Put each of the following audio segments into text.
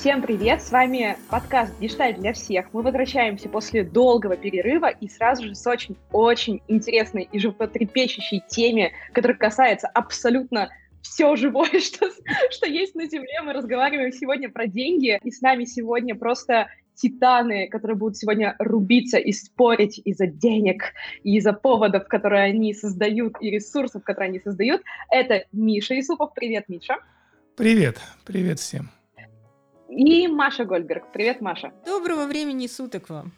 Всем привет! С вами подкаст «Гештальт для всех». Мы возвращаемся после долгого перерыва и сразу же с очень-очень интересной и животрепещущей теме, которая касается абсолютно все живое, что, что есть на Земле. Мы разговариваем сегодня про деньги, и с нами сегодня просто титаны, которые будут сегодня рубиться и спорить из-за денег, и из-за поводов, которые они создают, и ресурсов, которые они создают. Это Миша Исупов. Привет, Миша. Привет, привет всем. И Маша Гольберг. Привет, Маша. Доброго времени суток вам.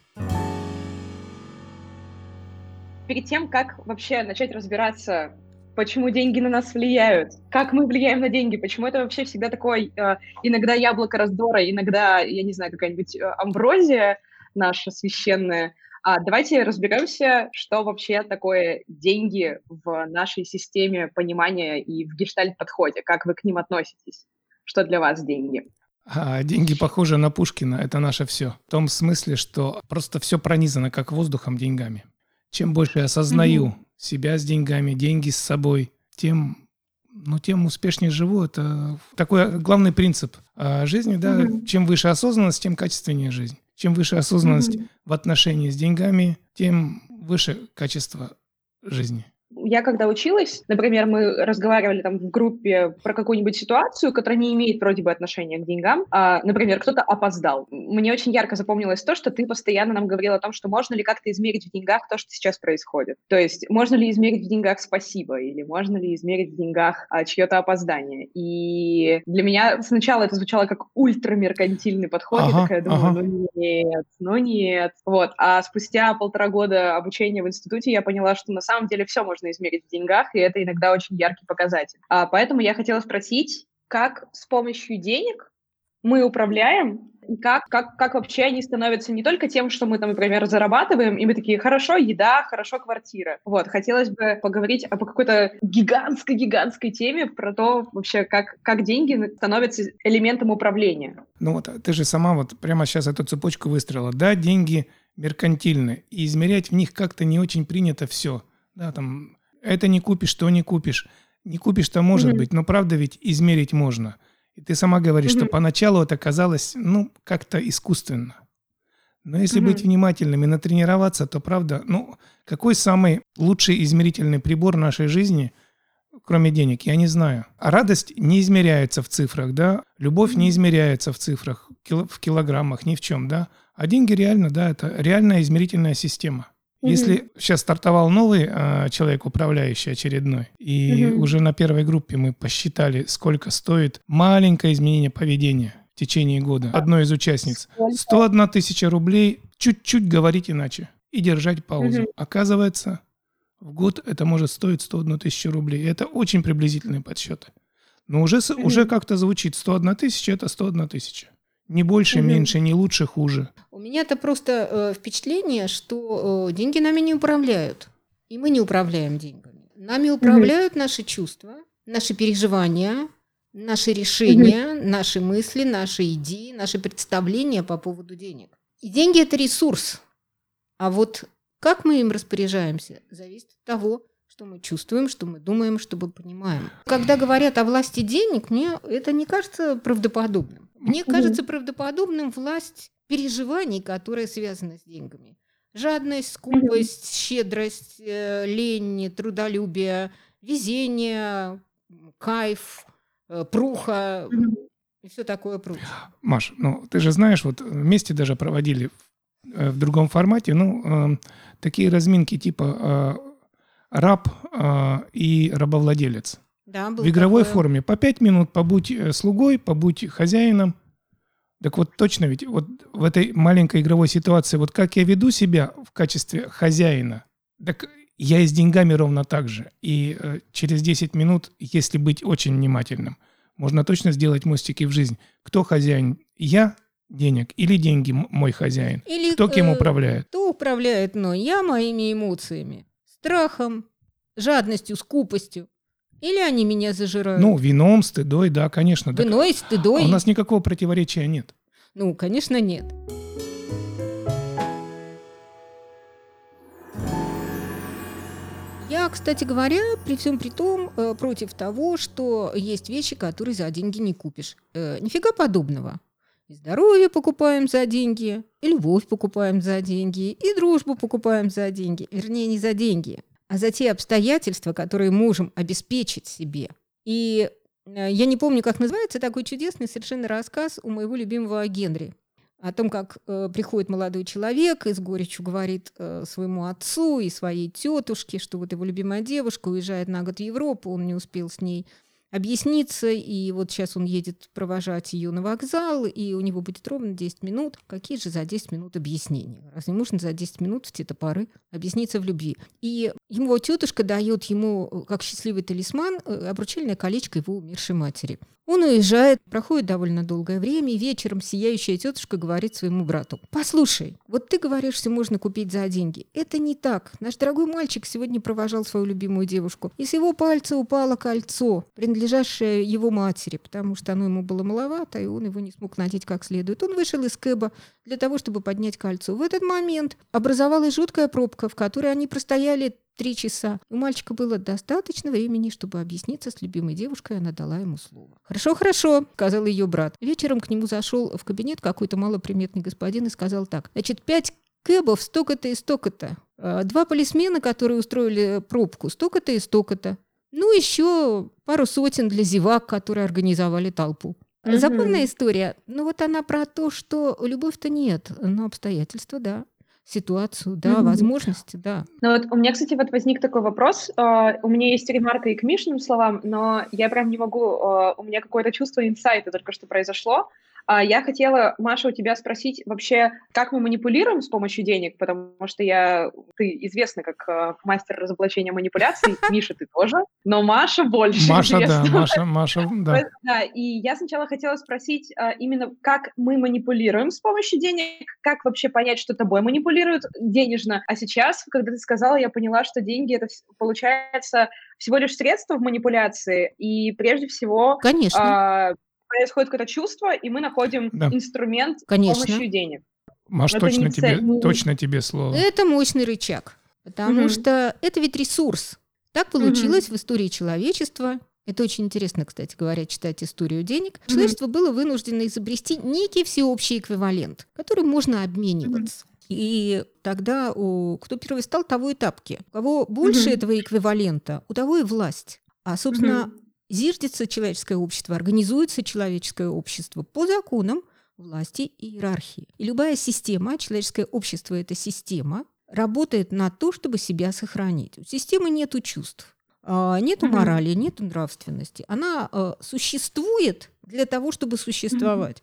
Перед тем, как вообще начать разбираться почему деньги на нас влияют, как мы влияем на деньги, почему это вообще всегда такое, э, иногда яблоко раздора, иногда, я не знаю, какая-нибудь э, амброзия наша священная. А давайте разберемся, что вообще такое деньги в нашей системе понимания и в гештальт-подходе, как вы к ним относитесь, что для вас деньги. А, деньги похожи на Пушкина, это наше все. В том смысле, что просто все пронизано как воздухом деньгами. Чем больше я осознаю mm-hmm себя с деньгами, деньги с собой, тем, ну, тем успешнее живу. Это такой главный принцип а, жизни, да. Mm-hmm. Чем выше осознанность, тем качественнее жизнь. Чем выше осознанность mm-hmm. в отношении с деньгами, тем выше качество жизни я когда училась, например, мы разговаривали там в группе про какую-нибудь ситуацию, которая не имеет вроде бы отношения к деньгам. А, например, кто-то опоздал. Мне очень ярко запомнилось то, что ты постоянно нам говорил о том, что можно ли как-то измерить в деньгах то, что сейчас происходит. То есть можно ли измерить в деньгах спасибо или можно ли измерить в деньгах а, чье-то опоздание. И для меня сначала это звучало как ультрамеркантильный подход. Ага, я такая думаю, ага. ну нет, ну нет. Вот. А спустя полтора года обучения в институте я поняла, что на самом деле все можно измерить в деньгах, и это иногда очень яркий показатель. А, поэтому я хотела спросить, как с помощью денег мы управляем, и как, как, как вообще они становятся не только тем, что мы там, например, зарабатываем, и мы такие, хорошо, еда, хорошо, квартира. Вот, хотелось бы поговорить о какой-то гигантской-гигантской теме про то вообще, как, как деньги становятся элементом управления. Ну вот, ты же сама вот прямо сейчас эту цепочку выстроила. Да, деньги меркантильны, и измерять в них как-то не очень принято все. Да, там это не купишь, то не купишь. Не купишь-то может mm-hmm. быть, но правда ведь измерить можно. И ты сама говоришь, mm-hmm. что поначалу это казалось, ну, как-то искусственно. Но если mm-hmm. быть внимательным и натренироваться, то правда, ну, какой самый лучший измерительный прибор нашей жизни, кроме денег, я не знаю. А радость не измеряется в цифрах, да, любовь mm-hmm. не измеряется в цифрах, в килограммах, ни в чем, да. А деньги реально, да, это реальная измерительная система. Если сейчас стартовал новый э, человек, управляющий очередной, и угу. уже на первой группе мы посчитали, сколько стоит маленькое изменение поведения в течение года одной из участниц. 101 тысяча рублей, чуть-чуть говорить иначе и держать паузу. Угу. Оказывается, в год это может стоить 101 тысячу рублей. Это очень приблизительные подсчеты. Но уже, угу. уже как-то звучит 101 тысяча – это 101 тысяча. Не больше, угу. меньше, не лучше, хуже. У меня это просто э, впечатление, что э, деньги нами не управляют. И мы не управляем деньгами. Нами управляют угу. наши чувства, наши переживания, наши решения, угу. наши мысли, наши идеи, наши представления по поводу денег. И деньги это ресурс. А вот как мы им распоряжаемся, зависит от того, что мы чувствуем, что мы думаем, что мы понимаем. Когда говорят о власти денег, мне это не кажется правдоподобным. Мне кажется правдоподобным власть переживаний, которые связаны с деньгами. Жадность, скупость, щедрость, э, лень, трудолюбие, везение, кайф, э, пруха и все такое прочее. Маш, ну ты же знаешь, вот вместе даже проводили в, в другом формате, ну, э, такие разминки типа э, раб э, и рабовладелец. Да, в игровой такое. форме. По пять минут побудь э, слугой, побудь хозяином. Так вот точно ведь вот в этой маленькой игровой ситуации, вот как я веду себя в качестве хозяина, так я и с деньгами ровно так же. И э, через 10 минут, если быть очень внимательным, можно точно сделать мостики в жизнь. Кто хозяин? Я денег или деньги мой хозяин? Или, кто кем э, управляет? Кто управляет мной? Я моими эмоциями страхом, жадностью, скупостью. Или они меня зажирают? Ну, вином, стыдой, да, конечно. Виной, так, стыдой. А у нас никакого противоречия нет. Ну, конечно, нет. Я, кстати говоря, при всем при том, э, против того, что есть вещи, которые за деньги не купишь. Э, нифига подобного. И здоровье покупаем за деньги, и любовь покупаем за деньги, и дружбу покупаем за деньги. Вернее, не за деньги, а за те обстоятельства, которые можем обеспечить себе. И э, я не помню, как называется такой чудесный совершенно рассказ у моего любимого Генри о том, как э, приходит молодой человек и с горечью говорит э, своему отцу и своей тетушке, что вот его любимая девушка уезжает на год в Европу, он не успел с ней объясниться, и вот сейчас он едет провожать ее на вокзал, и у него будет ровно 10 минут. Какие же за 10 минут объяснения? Разве можно за 10 минут в те-то поры объясниться в любви? И его тетушка дает ему, э, как счастливый талисман, э, обручальное колечко его умершей матери – он уезжает, проходит довольно долгое время, и вечером сияющая тетушка говорит своему брату. «Послушай, вот ты говоришь, все можно купить за деньги. Это не так. Наш дорогой мальчик сегодня провожал свою любимую девушку, и с его пальца упало кольцо, принадлежащее его матери, потому что оно ему было маловато, и он его не смог надеть как следует. Он вышел из кэба для того, чтобы поднять кольцо. В этот момент образовалась жуткая пробка, в которой они простояли три часа. У мальчика было достаточно времени, чтобы объясниться с любимой девушкой, она дала ему слово. «Хорошо, хорошо», — сказал ее брат. Вечером к нему зашел в кабинет какой-то малоприметный господин и сказал так. «Значит, пять кэбов столько-то и столько-то. А, два полисмена, которые устроили пробку, столько-то и столько-то. Ну, еще пару сотен для зевак, которые организовали толпу. Угу. Забавная история. Ну, вот она про то, что любовь-то нет, но обстоятельства, да ситуацию, да, mm-hmm. возможности, да. Ну вот у меня, кстати, вот возник такой вопрос. Uh, у меня есть ремарка и к Мишиным словам, но я прям не могу, uh, у меня какое-то чувство инсайта только что произошло. А я хотела, Маша, у тебя спросить вообще, как мы манипулируем с помощью денег, потому что я, ты известна как э, мастер разоблачения манипуляций, Миша, ты тоже, но Маша больше Маша, известна. да, Маша, Маша, да. Да, и я сначала хотела спросить э, именно, как мы манипулируем с помощью денег, как вообще понять, что тобой манипулируют денежно, а сейчас, когда ты сказала, я поняла, что деньги это получается всего лишь средство в манипуляции, и прежде всего... Конечно. Происходит какое-то чувство, и мы находим да. инструмент Конечно. с помощью денег. Маш, точно тебе, цель. точно тебе слово. Это мощный рычаг, потому угу. что это ведь ресурс. Так получилось угу. в истории человечества. Это очень интересно, кстати говоря, читать историю денег. Угу. Человечество было вынуждено изобрести некий всеобщий эквивалент, который можно обмениваться. Угу. И тогда у, кто первый стал, того и тапки. У кого больше угу. этого эквивалента, у того и власть. А, собственно, угу. Зиждется человеческое общество, организуется человеческое общество по законам власти и иерархии. И любая система, человеческое общество – это система, работает на то, чтобы себя сохранить. У системы нет чувств, а, нету морали, нету нравственности. Она а, существует для того, чтобы существовать.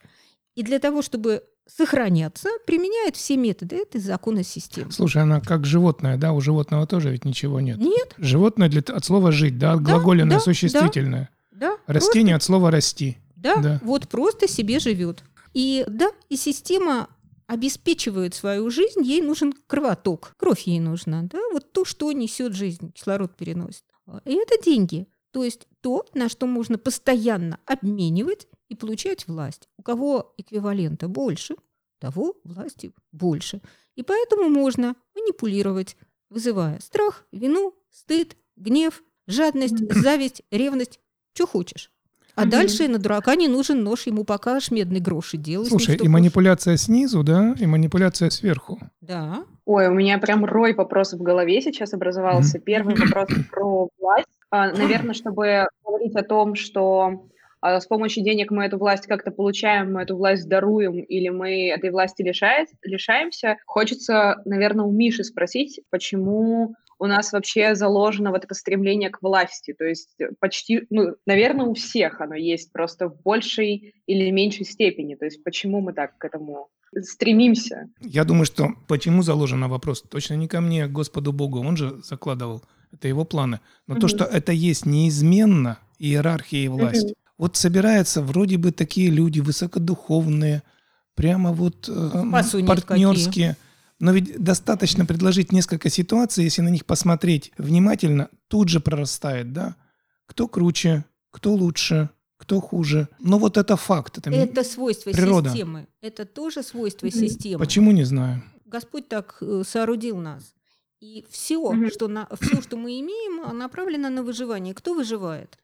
И для того, чтобы сохраняться, применяет все методы этой законы системы. Слушай, она как животное, да? У животного тоже ведь ничего нет. Нет. Животное для, от слова «жить», да? От да, глаголенное да, существительное. Да, да. Растение просто, от слова «расти». Да, да, вот просто себе живет. И да, и система обеспечивает свою жизнь, ей нужен кровоток, кровь ей нужна, да, вот то, что несет жизнь, кислород переносит. И это деньги, то есть то, на что можно постоянно обменивать и получать власть. У кого эквивалента больше, того власти больше. И поэтому можно манипулировать, вызывая страх, вину, стыд, гнев, жадность, зависть, ревность, что хочешь. А угу. дальше на дурака не нужен нож, ему покажешь медный грош и делай Слушай, и манипуляция снизу, да, и манипуляция сверху. Да. Ой, у меня прям рой вопросов в голове сейчас образовался. Первый вопрос про власть. А, наверное, чтобы говорить о том, что с помощью денег мы эту власть как-то получаем, мы эту власть даруем или мы этой власти лишает, лишаемся. Хочется, наверное, у Миши спросить, почему у нас вообще заложено вот это стремление к власти. То есть почти, ну, наверное, у всех оно есть, просто в большей или меньшей степени. То есть почему мы так к этому стремимся? Я думаю, что почему заложен вопрос точно не ко мне, а к Господу Богу. Он же закладывал. Это его планы. Но mm то, что это есть неизменно, иерархия и власть, mm вот собираются вроде бы такие люди высокодуховные, прямо вот э, партнерские. Но ведь достаточно предложить несколько ситуаций, если на них посмотреть внимательно, тут же прорастает, да? Кто круче, кто лучше, кто хуже. Но вот это факт. Это, это свойство природа. системы. Это тоже свойство системы. Почему не знаю? Господь так э, соорудил нас. И все, mm что, на, все, что мы имеем, направлено на выживание. Кто выживает?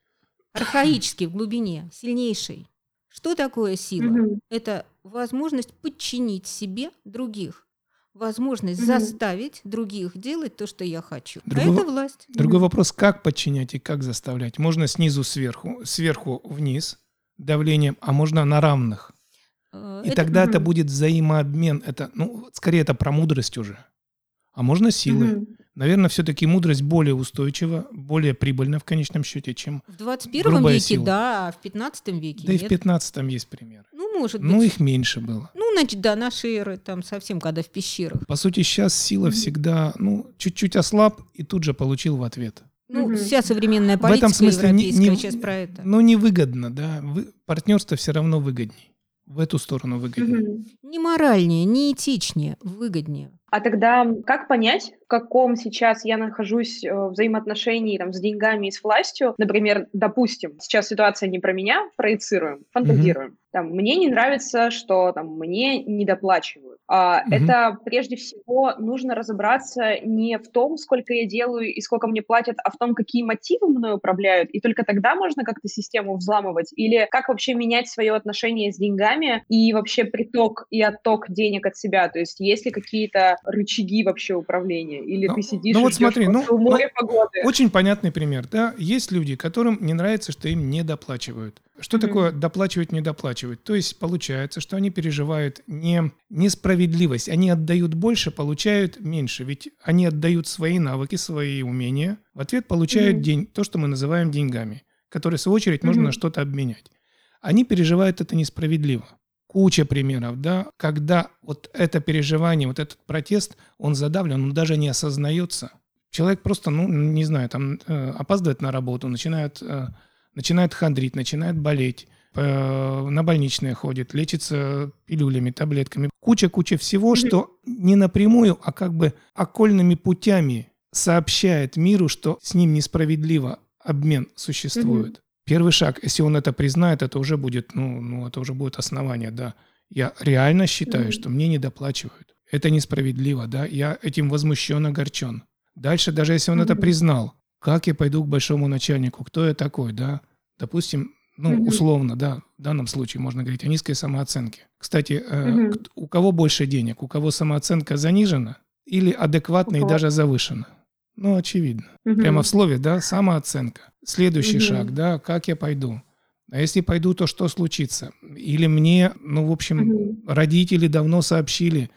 Архаический в глубине, сильнейший. Что такое сила? Мгм. Это возможность подчинить себе других, возможность Мгм. заставить других делать то, что я хочу. А Другого- это власть. Другой Мгм. вопрос, как подчинять и как заставлять. Можно снизу сверху, сверху вниз давлением, а можно на равных. Э, И это- тогда это Мгм. будет взаимообмен. Это, ну, скорее это про мудрость уже. А можно силой. Мгм. Наверное, все-таки мудрость более устойчива, более прибыльна в конечном счете, чем... В 21 грубая веке, сила. да, а в 15 веке Да и в нет. 15 есть примеры. Ну, может быть. Ну, их меньше было. Ну, значит, до нашей эры, там совсем когда в пещерах. По сути, сейчас сила всегда, ну, чуть-чуть ослаб и тут же получил в ответ. Ну, Мгм. вся современная В этом политика смысле не- европейская не- сейчас про это. Ну, невыгодно, да. Вы, партнерство все равно выгодней. В эту сторону выгоднее. Мгм. Не моральнее, не этичнее, выгоднее. А тогда как понять, в каком сейчас я нахожусь э, взаимоотношении там, с деньгами и с властью? Например, допустим, сейчас ситуация не про меня, проецируем, фантазируем. Там, мне не нравится, что там, мне недоплачивают. Мгм. Это прежде всего нужно разобраться не в том, сколько я делаю и сколько мне платят, а в том, какие мотивы мной управляют. И только тогда можно как-то систему взламывать. Или как вообще менять свое отношение с деньгами и вообще приток и отток денег от себя. То есть есть ли какие-то рычаги вообще управления? Или Ну, ты сидишь ну вот смотри, ну, просто у моря погоды? Очень понятный пример, да. Есть люди, которым не нравится, что им не доплачивают. Что Мгм. такое доплачивать, не доплачивать? То есть получается, что они переживают не несправедливость. Они отдают больше, получают меньше. Ведь они отдают свои навыки, свои умения. В ответ получают Мгм. день, то, что мы называем деньгами, которые, в свою очередь, можно Мгм. на что-то обменять. Они переживают это несправедливо. Куча примеров, да, когда вот это переживание, вот этот протест, он задавлен, он даже не осознается. Человек просто, ну, не знаю, там э, опаздывает на работу, начинает, э, начинает хандрить, начинает болеть, на больничные ходит, лечится пилюлями, таблетками. Куча-куча всего, что не напрямую, а как бы окольными путями сообщает миру, что с ним несправедливо обмен существует. Первый шаг, если он это признает, это уже будет, ну, ну это уже будет основание, да. Я реально считаю, что мне не доплачивают. Это несправедливо, да. Я этим возмущен, огорчен. Дальше, даже если он это признал, как я пойду к большому начальнику? Кто я такой, да? Допустим, ну, Мгм. условно, да, в данном случае можно говорить о низкой самооценке. Кстати, кт- у кого больше денег? У кого самооценка занижена или адекватна и даже завышена? Ну, очевидно. Мгм. Прямо в слове, да, самооценка. Следующий Мгм. шаг, да, как я пойду. А если пойду, то что случится? Или мне, ну, в общем, Мгм. родители давно сообщили,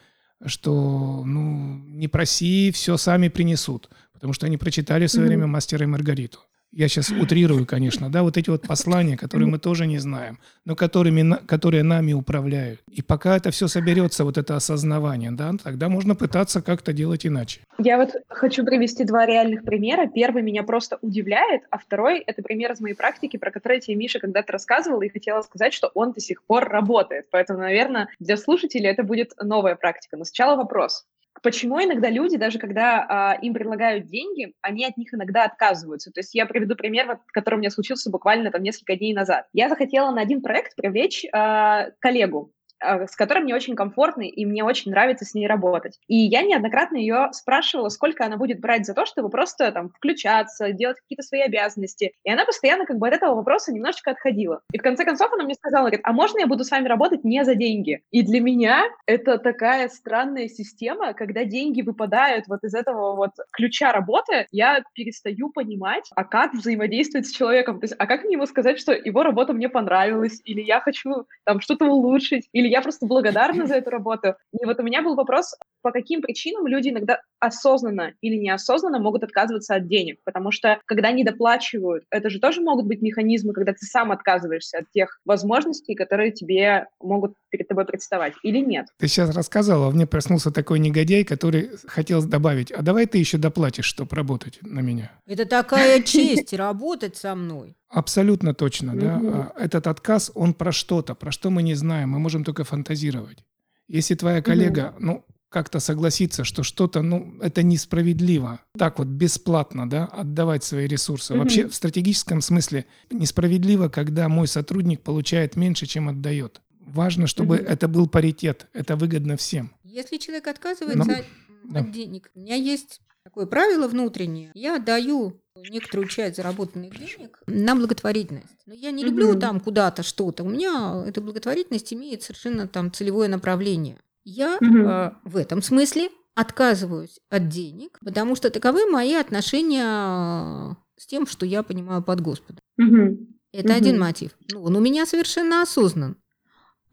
что, ну, не проси, все сами принесут. Потому что они прочитали в свое Мгм. время «Мастера и Маргариту». Я сейчас утрирую, конечно, да, вот эти вот послания, которые мы тоже не знаем, но которыми, которые нами управляют. И пока это все соберется, вот это осознавание, да, тогда можно пытаться как-то делать иначе. Я вот хочу привести два реальных примера. Первый меня просто удивляет, а второй — это пример из моей практики, про который тебе, Миша, когда-то рассказывала, и хотела сказать, что он до сих пор работает. Поэтому, наверное, для слушателей это будет новая практика. Но сначала вопрос. Почему иногда люди, даже когда а, им предлагают деньги, они от них иногда отказываются? То есть я приведу пример, который у меня случился буквально там несколько дней назад. Я захотела на один проект привлечь а, коллегу, с которой мне очень комфортно, и мне очень нравится с ней работать. И я неоднократно ее спрашивала, сколько она будет брать за то, чтобы просто там включаться, делать какие-то свои обязанности. И она постоянно как бы от этого вопроса немножечко отходила. И в конце концов она мне сказала, говорит, а можно я буду с вами работать не за деньги? И для меня это такая странная система, когда деньги выпадают вот из этого вот ключа работы, я перестаю понимать, а как взаимодействовать с человеком. То есть, а как мне ему сказать, что его работа мне понравилась, или я хочу там что-то улучшить, или я просто благодарна за эту работу. И вот у меня был вопрос, по каким причинам люди иногда осознанно или неосознанно могут отказываться от денег. Потому что, когда не доплачивают, это же тоже могут быть механизмы, когда ты сам отказываешься от тех возможностей, которые тебе могут перед тобой представать, или нет. Ты сейчас рассказала, а мне проснулся такой негодяй, который хотел добавить, а давай ты еще доплатишь, чтобы работать на меня. Это такая честь работать со мной. Абсолютно точно, да. А Этот отказ, он про что-то, про что мы не знаем, мы можем только фантазировать. Если твоя коллега, ну, как-то согласится, что что-то, ну, это несправедливо, так вот бесплатно, да, отдавать свои ресурсы. Мгм. Вообще в стратегическом смысле несправедливо, когда мой сотрудник получает меньше, чем отдает. Важно, чтобы Мгм. это был паритет, это выгодно всем. Если человек отказывается Ну, от, да. от денег, у меня есть такое правило внутреннее. Я даю некоторую часть заработанных денег на благотворительность. Но я не люблю Мгм. там куда-то что-то. У меня эта благотворительность имеет совершенно там целевое направление. Я Мгм. э, в этом смысле отказываюсь от денег, потому что таковы мои отношения с тем, что я понимаю под Господом. Мгм. Это один Мгм. мотив. Ну, он у меня совершенно осознан.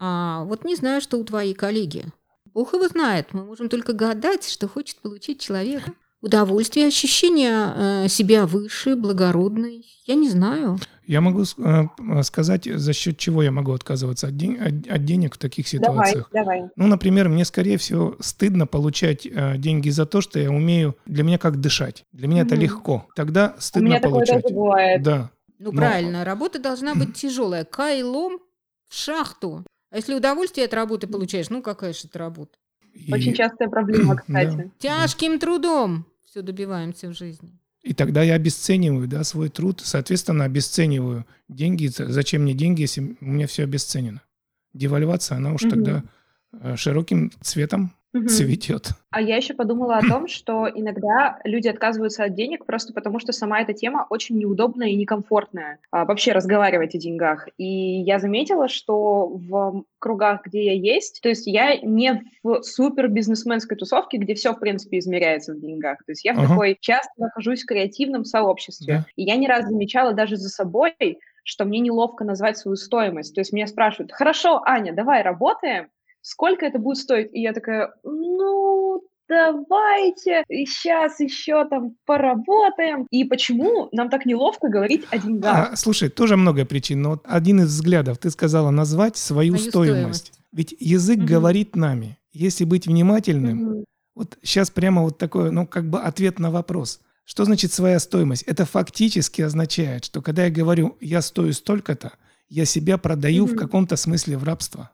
А вот не знаю, что у твоей коллеги. Бог его знает. Мы можем только гадать, что хочет получить человек. Удовольствие, ощущение э, себя выше, благородной. Я не знаю. Я могу э, сказать, за счет чего я могу отказываться от, ден- от- от денег в таких Давай, ситуациях. давай. Ну, например, мне, скорее всего, стыдно получать э, деньги за то, что я умею, для меня как дышать. Для меня это Мгм. легко. Тогда У стыдно меня такое получать. тоже бывает. Да. Ну, Но- правильно, работа должна быть тяжелая. Кайлом в шахту. А если удовольствие от работы получаешь, ну какая же это работа? И- Очень частая проблема, Да. кстати. Тяжким трудом все добиваемся в жизни. И тогда я обесцениваю да, свой труд, соответственно, обесцениваю деньги. Зачем мне деньги, если у меня все обесценено? Девальвация, она уж Мгм. тогда э, широким цветом Мгм. цветет. А я еще подумала о том, что иногда люди отказываются от денег просто потому, что сама эта тема очень неудобная и некомфортная. а, вообще разговаривать о деньгах. И я заметила, что в кругах, где я есть, то есть я не в супер бизнесменской тусовке, где все, в принципе, измеряется в деньгах. То есть я в Ага. такой часто нахожусь в креативном сообществе. Да. И я не раз замечала даже за собой, что мне неловко назвать свою стоимость. То есть меня спрашивают, хорошо, Аня, давай работаем, сколько это будет стоить? И я такая, ну, давайте сейчас еще там поработаем. И почему нам так неловко говорить о деньгах? А, слушай, тоже много причин, но вот один из взглядов, ты сказала назвать свою Свою стоимость. стоимость. Ведь язык Мгм. говорит нами. Если быть внимательным, Мгм. вот сейчас прямо вот такой, ну, как бы ответ на вопрос. Что значит своя стоимость? Это фактически означает, что когда я говорю, я стою столько-то, я себя продаю в Мгм. каком-то смысле в рабство.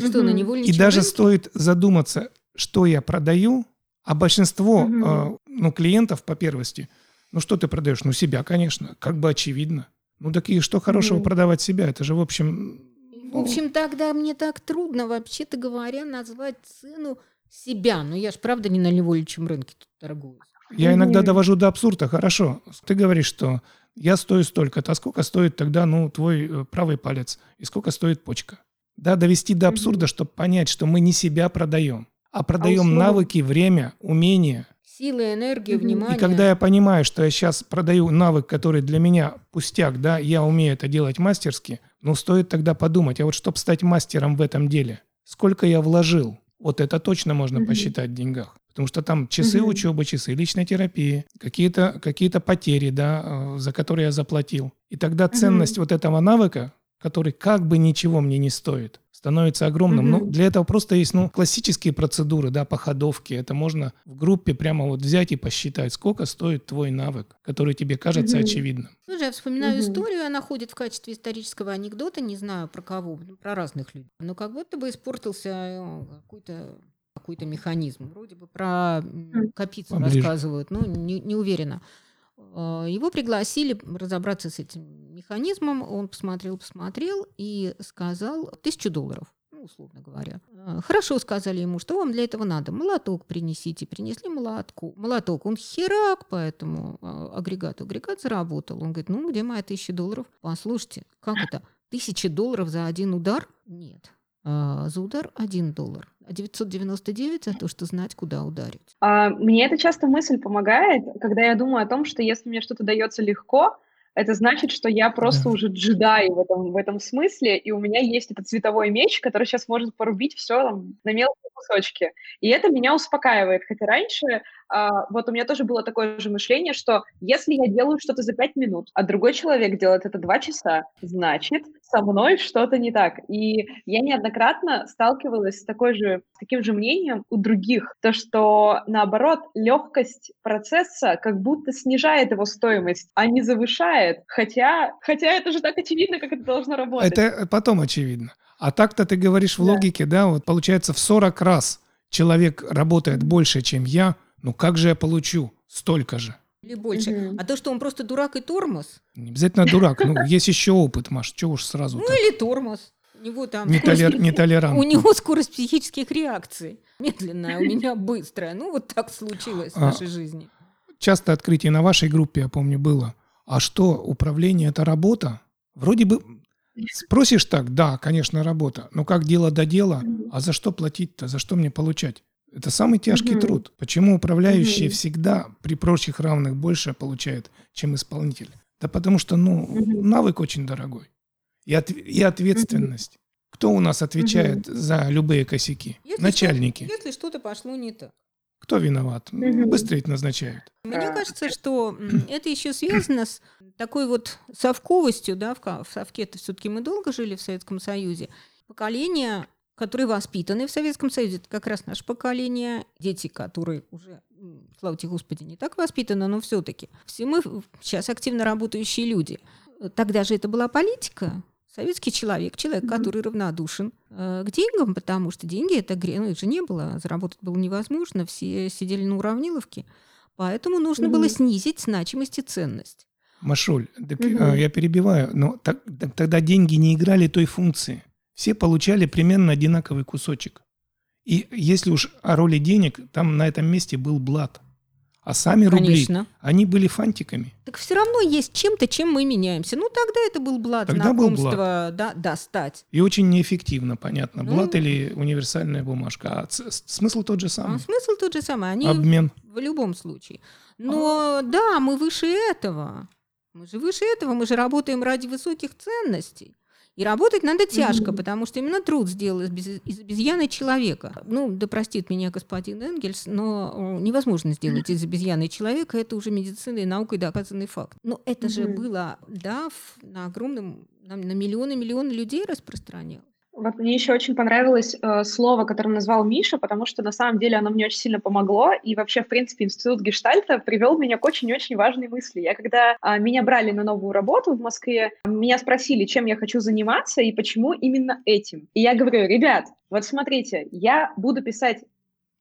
Ты что, на невольничьем И даже рынке? стоит задуматься, что я продаю, а большинство Мгм. э, ну, клиентов по первости, ну что ты продаешь? Ну себя, конечно, как бы очевидно. Ну так и что хорошего Мгм. продавать себя? Это же, в общем... В ну, общем, тогда мне так трудно, вообще-то говоря, назвать цену себя. Но я ж правда не на невольничьем рынке тут торгую. Я иногда довожу до абсурда. Хорошо, ты говоришь, что я стою столько-то, а сколько стоит тогда, ну, твой э, правый палец? И сколько стоит почка? Да, довести до абсурда, чтобы понять, что мы не себя продаем, а продаем услугу? навыки, время, умения. Мгм. И внимание. И когда я понимаю, что я сейчас продаю навык, который для меня пустяк, да, я умею это делать мастерски, ну, стоит тогда подумать, а вот чтобы стать мастером в этом деле, сколько я вложил? Вот это точно можно Мгм. посчитать в деньгах. Потому что там часы Мгм. учебы, часы личной терапии, какие-то какие потери, да, э, за которые я заплатил. И тогда ценность вот этого навыка, который как бы ничего мне не стоит, становится огромным. Ну, Мгм. для этого просто есть ну, классические процедуры, да, по ходовке. Это можно в группе прямо вот взять и посчитать, сколько стоит твой навык, который тебе кажется Мгм. очевидным. Слушай, я вспоминаю Мгм. историю, она ходит в качестве исторического анекдота, не знаю про кого, ну, про разных людей. Но как будто бы испортился э, какой-то какой-то механизм. Вроде бы про м, М. Капицу Поближе. рассказывают, ну, не, не уверена. Э, Его пригласили разобраться с этим механизмом. Он посмотрел, посмотрел и сказал тысячу долларов, ну, условно говоря. Э, Хорошо, сказали ему, что вам для этого надо. Молоток принесите. Принесли молотку. Молоток. Он херак по этому э, агрегату. Агрегат заработал. Он говорит, ну, где моя тысяча долларов? Послушайте, как это? Тысяча долларов за один удар? Нет. А, за удар один доллар. А 999 за то, что знать, куда ударить. А, мне эта часто мысль помогает, когда я думаю о том, что если мне что-то дается легко, это значит, что я просто Да. уже джедай в этом, в этом смысле, и у меня есть этот цветовой меч, который сейчас может порубить все на мелкие кусочки. И это меня успокаивает. Хотя раньше вот у меня тоже было такое же мышление, что если я делаю что-то за пять минут, а другой человек делает это два часа, значит, со мной что-то не так. И я неоднократно сталкивалась с, такой же, с таким же мнением у других, то, что, наоборот, легкость процесса как будто снижает его стоимость, а не завышает. Хотя, хотя это же так очевидно, как это должно работать. Это потом очевидно. А так-то ты говоришь в Да. логике, да, вот получается в 40 раз человек работает больше, чем я, ну как же я получу столько же? Или больше. Мгм. А то, что он просто дурак и тормоз, Не обязательно дурак, ну есть еще опыт, Маш, чего уж сразу ну или тормоз. У него там не скорость- толер- нетолерантно. У него скорость психических реакций. Медленная, у меня быстрая. Ну, вот так случилось в А, нашей жизни. часто открытие на вашей группе, я помню, было. А что, управление – это работа? Вроде бы спросишь так, да, конечно, работа, но как дело до дела, а за что платить-то, за что мне получать? Это самый тяжкий угу. труд. Почему управляющий угу. всегда при прочих равных больше получает, чем исполнитель? Да потому что, ну, угу. навык очень дорогой. И, от, и ответственность. Угу. Кто у нас отвечает угу. за любые косяки? Если Начальники. Что, если что-то пошло не так. Кто виноват? Угу. Быстрее назначают. Мне кажется, что это еще связано с такой вот совковостью, да, в, в совке-то все-таки мы долго жили в Советском Союзе. Поколение которые воспитаны в Советском Союзе, это как раз наше поколение, дети, которые уже, слава тебе Господи, не так воспитаны, но все-таки. Все мы сейчас активно работающие люди. Тогда же это была политика, советский человек, человек, mm-hmm. который равнодушен э, к деньгам, потому что деньги это грех, ну их же не было, заработать было невозможно, все сидели на уравниловке, поэтому нужно mm-hmm. было снизить значимость и ценность. Машуль, так, mm-hmm. я перебиваю, но так, так, тогда деньги не играли той функции. Все получали примерно одинаковый кусочек. И если уж о роли денег, там на этом месте был блат. А сами рубли, Конечно. они были фантиками. Так все равно есть чем-то, чем мы меняемся. Ну, тогда это был блат, тогда знакомство, был блат. Да, достать. И очень неэффективно, понятно, ну, блат или универсальная бумажка. А смысл тот же самый. А смысл тот же самый. Они Обмен. В любом случае. Но а... да, мы выше этого. Мы же выше этого, мы же работаем ради высоких ценностей. И работать надо тяжко, mm-hmm. потому что именно труд сделал из, без, из обезьяны человека. Ну, да простит меня господин Энгельс, но невозможно сделать из обезьяны человека. Это уже медицина и наукой доказанный факт. Но это mm-hmm. же было, да, на огромном, на, на миллионы-миллионы людей распространялось. Вот мне еще очень понравилось э, слово, которое назвал Миша, потому что на самом деле оно мне очень сильно помогло. И вообще, в принципе, институт гештальта привел меня к очень-очень важной мысли. Я когда э, меня брали на новую работу в Москве, меня спросили, чем я хочу заниматься и почему именно этим. И я говорю, ребят, вот смотрите, я буду писать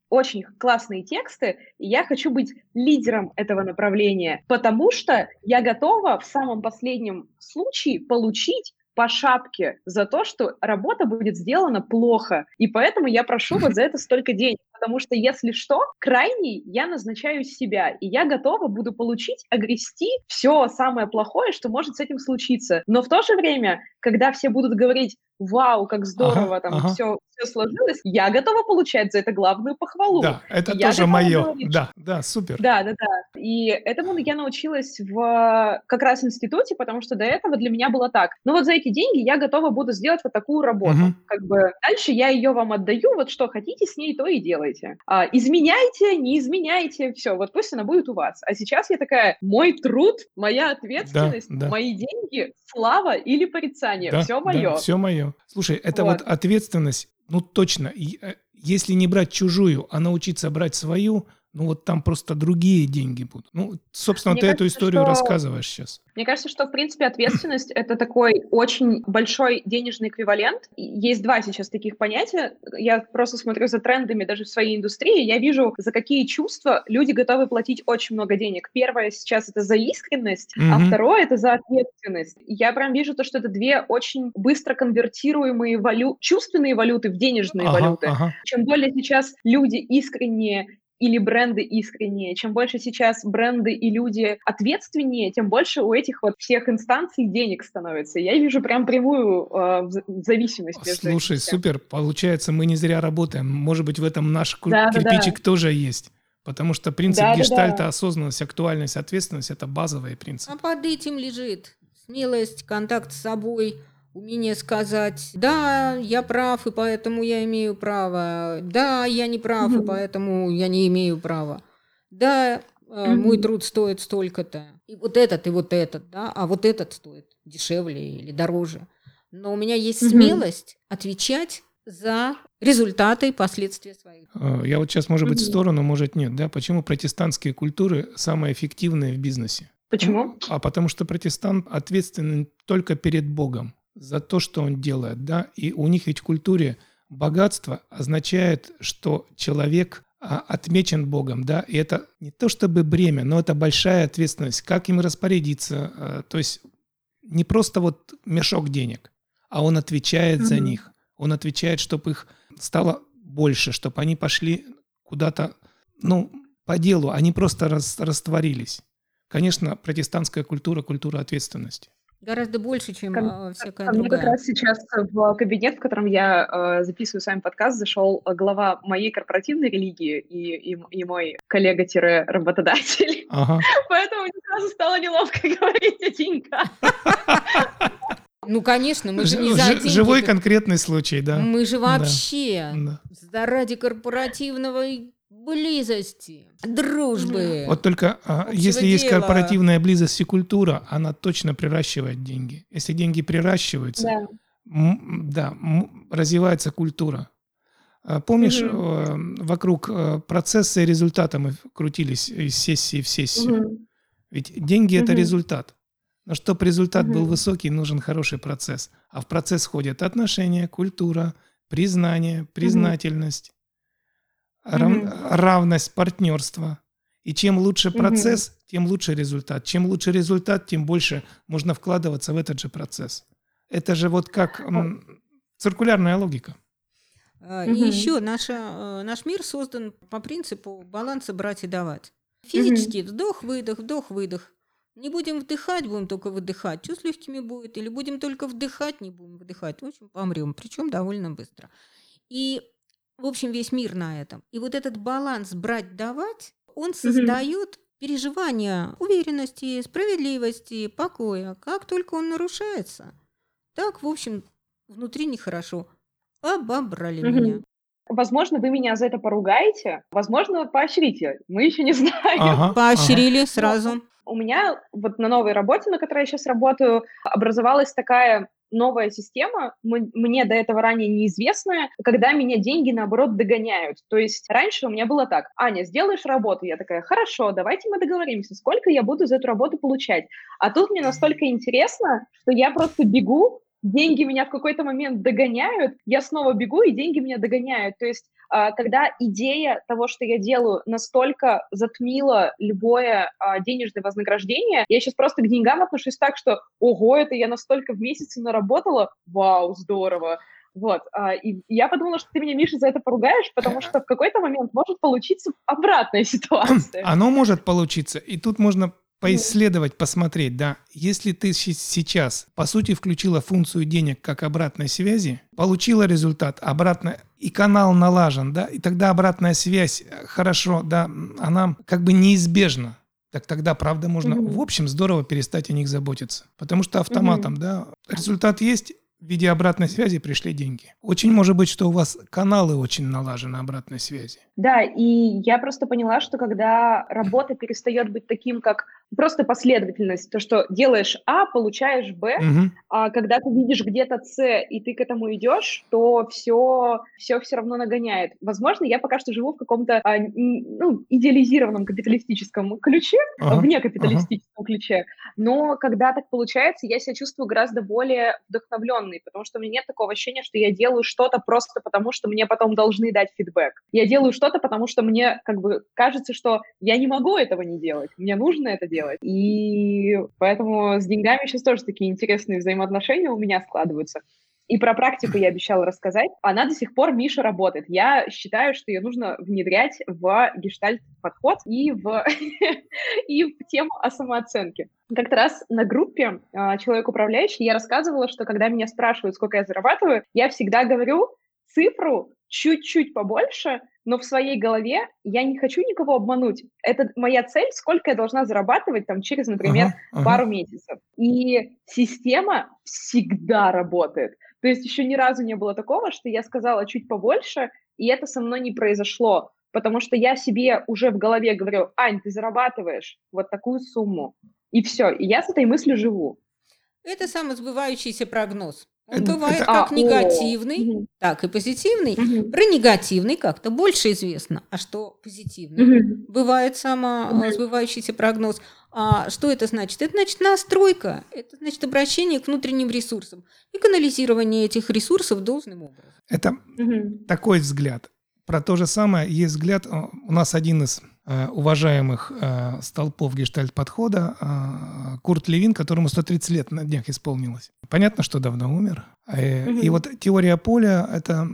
очень классные тексты, и я хочу быть лидером этого направления, потому что я готова в самом последнем случае получить по шапке за то, что работа будет сделана плохо. И поэтому я прошу вот за это столько денег. Потому что, если что, крайний я назначаю себя, и я готова буду получить, огрести все самое плохое, что может с этим случиться. Но в то же время, когда все будут говорить, вау, как здорово, ага, там ага. Все, все сложилось, я готова получать за это главную похвалу. Да, это я тоже мое. Говорить, да, да, супер. Да, да, да. И этому я научилась в как раз институте, потому что до этого для меня было так. Ну вот за эти деньги я готова буду сделать вот такую работу. Угу. Как бы дальше я ее вам отдаю, вот что хотите с ней, то и делайте. А, изменяйте, не изменяйте, все, вот пусть она будет у вас. А сейчас я такая, мой труд, моя ответственность, да, да. мои деньги, слава или порицание, да, все мое. Да, все мое. Слушай, это вот, вот ответственность, ну точно, э, если не брать чужую, а научиться брать свою, ну вот там просто другие деньги будут. Ну, собственно, Мне ты кажется, эту историю что... рассказываешь сейчас. Мне кажется, что, в принципе, ответственность — это такой очень большой денежный эквивалент. Есть два сейчас таких понятия. Я просто смотрю за трендами даже в своей индустрии. Я вижу, за какие чувства люди готовы платить очень много денег. Первое сейчас — это за искренность, mm-hmm. а второе — это за ответственность. Я прям вижу то, что это две очень быстро конвертируемые валю... чувственные валюты в денежные ага, валюты. Ага. Чем более сейчас люди искренние или бренды искренние. Чем больше сейчас бренды и люди ответственнее, тем больше у этих вот всех инстанций денег становится. Я вижу прям прямую э, зависимость. Между Слушай, супер. Получается, мы не зря работаем. Может быть, в этом наш да, кирпичик да, да. тоже есть. Потому что принцип да, гештальта, да, да. осознанность, актуальность, ответственность – это базовые принципы. А под этим лежит смелость, контакт с собой – умение сказать, да, я прав, и поэтому я имею право, да, я не прав, mm-hmm. и поэтому я не имею права, да, mm-hmm. мой труд стоит столько-то, и вот этот, и вот этот, да, а вот этот стоит дешевле или дороже. Но у меня есть mm-hmm. смелость отвечать за результаты и последствия своих. А, я вот сейчас, может быть, в сторону, может, нет, да? Почему протестантские культуры самые эффективные в бизнесе? Почему? А потому что протестант ответственен только перед Богом за то, что он делает, да, и у них ведь в культуре богатство означает, что человек а, отмечен Богом, да, и это не то чтобы бремя, но это большая ответственность, как им распорядиться, а, то есть не просто вот мешок денег, а он отвечает mm-hmm. за них, он отвечает, чтобы их стало больше, чтобы они пошли куда-то, ну, по делу, они просто рас, растворились. Конечно, протестантская культура, культура ответственности. Гораздо больше, чем ко, э, всякая ко другая. Мне как раз сейчас в кабинет, в котором я э, записываю с вами подкаст, зашел глава моей корпоративной религии и, и, и мой коллега-работодатель. Ага. Поэтому мне сразу стало неловко говорить о деньгах. Ну, конечно, мы же не за деньги. Живой конкретный случай, да. Мы же вообще да. ради корпоративного близости, дружбы. Вот только а, если дела. есть корпоративная близость и культура, она точно приращивает деньги. Если деньги приращиваются, да, да развивается культура. А, помнишь, угу. вокруг э, процесса и результата мы крутились из сессии в сессию? Угу. Ведь деньги угу. это результат. Но чтобы результат угу. был высокий, нужен хороший процесс. А в процесс входят отношения, культура, признание, признательность, рав, равность, партнерство. И чем лучше процесс, угу. тем лучше результат. Чем лучше результат, тем больше можно вкладываться в этот же процесс. Это же вот как м, циркулярная логика. А, и угу. еще наша, э, наш мир создан по принципу баланса брать и давать. Физически угу. вдох, выдох, вдох, выдох. Не будем вдыхать, будем только выдыхать. Что с легкими будет? Или будем только вдыхать, не будем вдыхать. В общем, помрем. Причем довольно быстро. И, в общем, весь мир на этом. И вот этот баланс брать-давать, он создает переживание уверенности, справедливости, покоя. Как только он нарушается, так, в общем, внутри нехорошо. Обобрали меня. Возможно, вы меня за это поругаете, возможно, поощрите. Мы еще не знаем. Ага, Поощрили ага. сразу. У меня вот на новой работе, на которой я сейчас работаю, образовалась такая новая система, мне до этого ранее неизвестная, когда меня деньги, наоборот, догоняют. То есть раньше у меня было так, Аня, сделаешь работу? Я такая, хорошо, давайте мы договоримся, сколько я буду за эту работу получать. А тут мне настолько интересно, что я просто бегу, деньги меня в какой-то момент догоняют, я снова бегу, и деньги меня догоняют. То есть когда идея того, что я делаю, настолько затмила любое а, денежное вознаграждение, я сейчас просто к деньгам отношусь так, что ого, это я настолько в месяц наработала, вау, здорово. Вот, а, и я подумала, что ты меня, Миша, за это поругаешь, потому что в какой-то момент может получиться обратная ситуация. Оно может получиться, и тут можно поисследовать, посмотреть, да, если ты сейчас, по сути, включила функцию денег как обратной связи, получила результат, обратно, и канал налажен, да, и тогда обратная связь, э, хорошо, да, она как бы неизбежна. Так тогда, правда, можно, угу. в общем, здорово перестать о них заботиться. Потому что автоматом, угу. да, результат есть, в виде обратной связи пришли деньги. Очень может быть, что у вас каналы очень налажены обратной связи. Да, и я просто поняла, что когда работа перестает быть таким, как просто последовательность, то, что делаешь А, получаешь Б, угу. а когда ты видишь где-то С, и ты к этому идешь, то все, все все равно нагоняет. Возможно, я пока что живу в каком-то а, ну, идеализированном капиталистическом ключе, ага, вне капиталистическом ага. ключе, но когда так получается, я себя чувствую гораздо более вдохновленной, потому что у меня нет такого ощущения, что я делаю что-то просто потому, что мне потом должны дать фидбэк. Я делаю что что-то, потому что мне как бы кажется, что я не могу этого не делать, мне нужно это делать. И поэтому с деньгами сейчас тоже такие интересные взаимоотношения у меня складываются. И про практику я обещала рассказать. Она до сих пор, Миша, работает. Я считаю, что ее нужно внедрять в гештальт-подход и в, и в тему о самооценке. Как-то раз на группе а, «Человек управляющий» я рассказывала, что когда меня спрашивают, сколько я зарабатываю, я всегда говорю цифру чуть-чуть побольше, но в своей голове я не хочу никого обмануть. Это моя цель, сколько я должна зарабатывать там через, например, ага, ага. пару месяцев. И система всегда работает. То есть еще ни разу не было такого, что я сказала чуть побольше, и это со мной не произошло, потому что я себе уже в голове говорю, Ань, ты зарабатываешь вот такую сумму, и все, и я с этой мыслью живу. Это самосбывающийся прогноз. Он бывает это, как а, негативный, о, так и позитивный. Угу. Про негативный как-то больше известно, а что позитивный? Угу. Бывает самосбывающийся угу. прогноз. А что это значит? Это значит настройка, это значит обращение к внутренним ресурсам и канализирование этих ресурсов должным образом. Это угу. такой взгляд. Про то же самое есть взгляд. У нас один из Э, уважаемых э, столпов гештальт-подхода э, Курт Левин, которому 130 лет на днях исполнилось. Понятно, что давно умер. Угу. И вот теория поля – это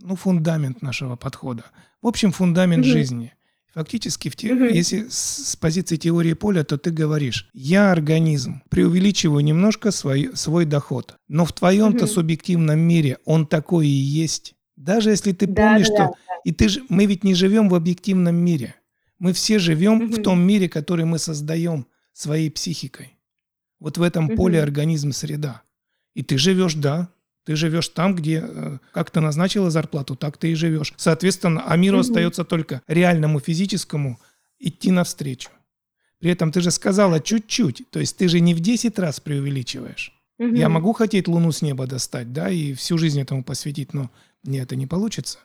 ну, фундамент нашего подхода. В общем, фундамент угу. жизни. Фактически, в те, угу. если с, позиции теории поля, то ты говоришь, я организм, преувеличиваю немножко свой, свой доход, но в твоем-то угу. субъективном мире он такой и есть. Даже если ты да, помнишь, да, что... Да. И ты же, мы ведь не живем в объективном мире. Мы все живем угу. в том мире, который мы создаем своей психикой. Вот в этом угу. поле организм среда. И ты живешь, да, ты живешь там, где э, как ты назначила зарплату, так ты и живешь. Соответственно, а миру угу. остается только реальному физическому идти навстречу. При этом ты же сказала чуть-чуть, то есть ты же не в 10 раз преувеличиваешь. Угу. Я могу хотеть Луну с неба достать, да, и всю жизнь этому посвятить, но мне это не получится.